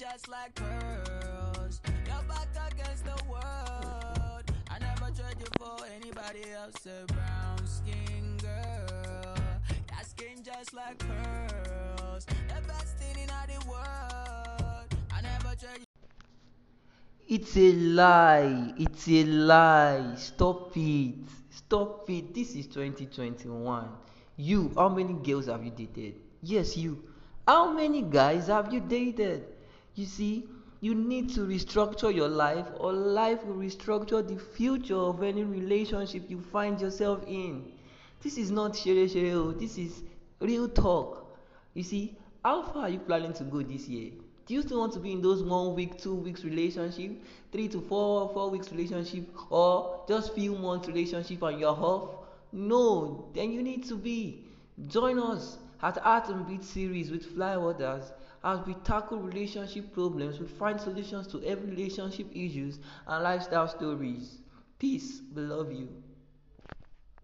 just like pearls. Back against the world. I never trade you for anybody else. A brown skin girl. Skin just like pearls. The best thing in the world. I never trade It's a lie. It's a lie. Stop it. Stop it. This is 2021. You, how many girls have you dated? Yes, you. How many guys have you dated? You see, you need to restructure your life, or life will restructure the future of any relationship you find yourself in. This is not shere shere, this is real talk. You see, how far are you planning to go this year? Do you still want to be in those one week, two weeks relationship, three to four, four weeks relationship, or just few months relationship and you're off? No, then you need to be. Join us at Art and Beat series with Fly Waters as we tackle relationship problems, we find solutions to every relationship issues and lifestyle stories. Peace, we love you.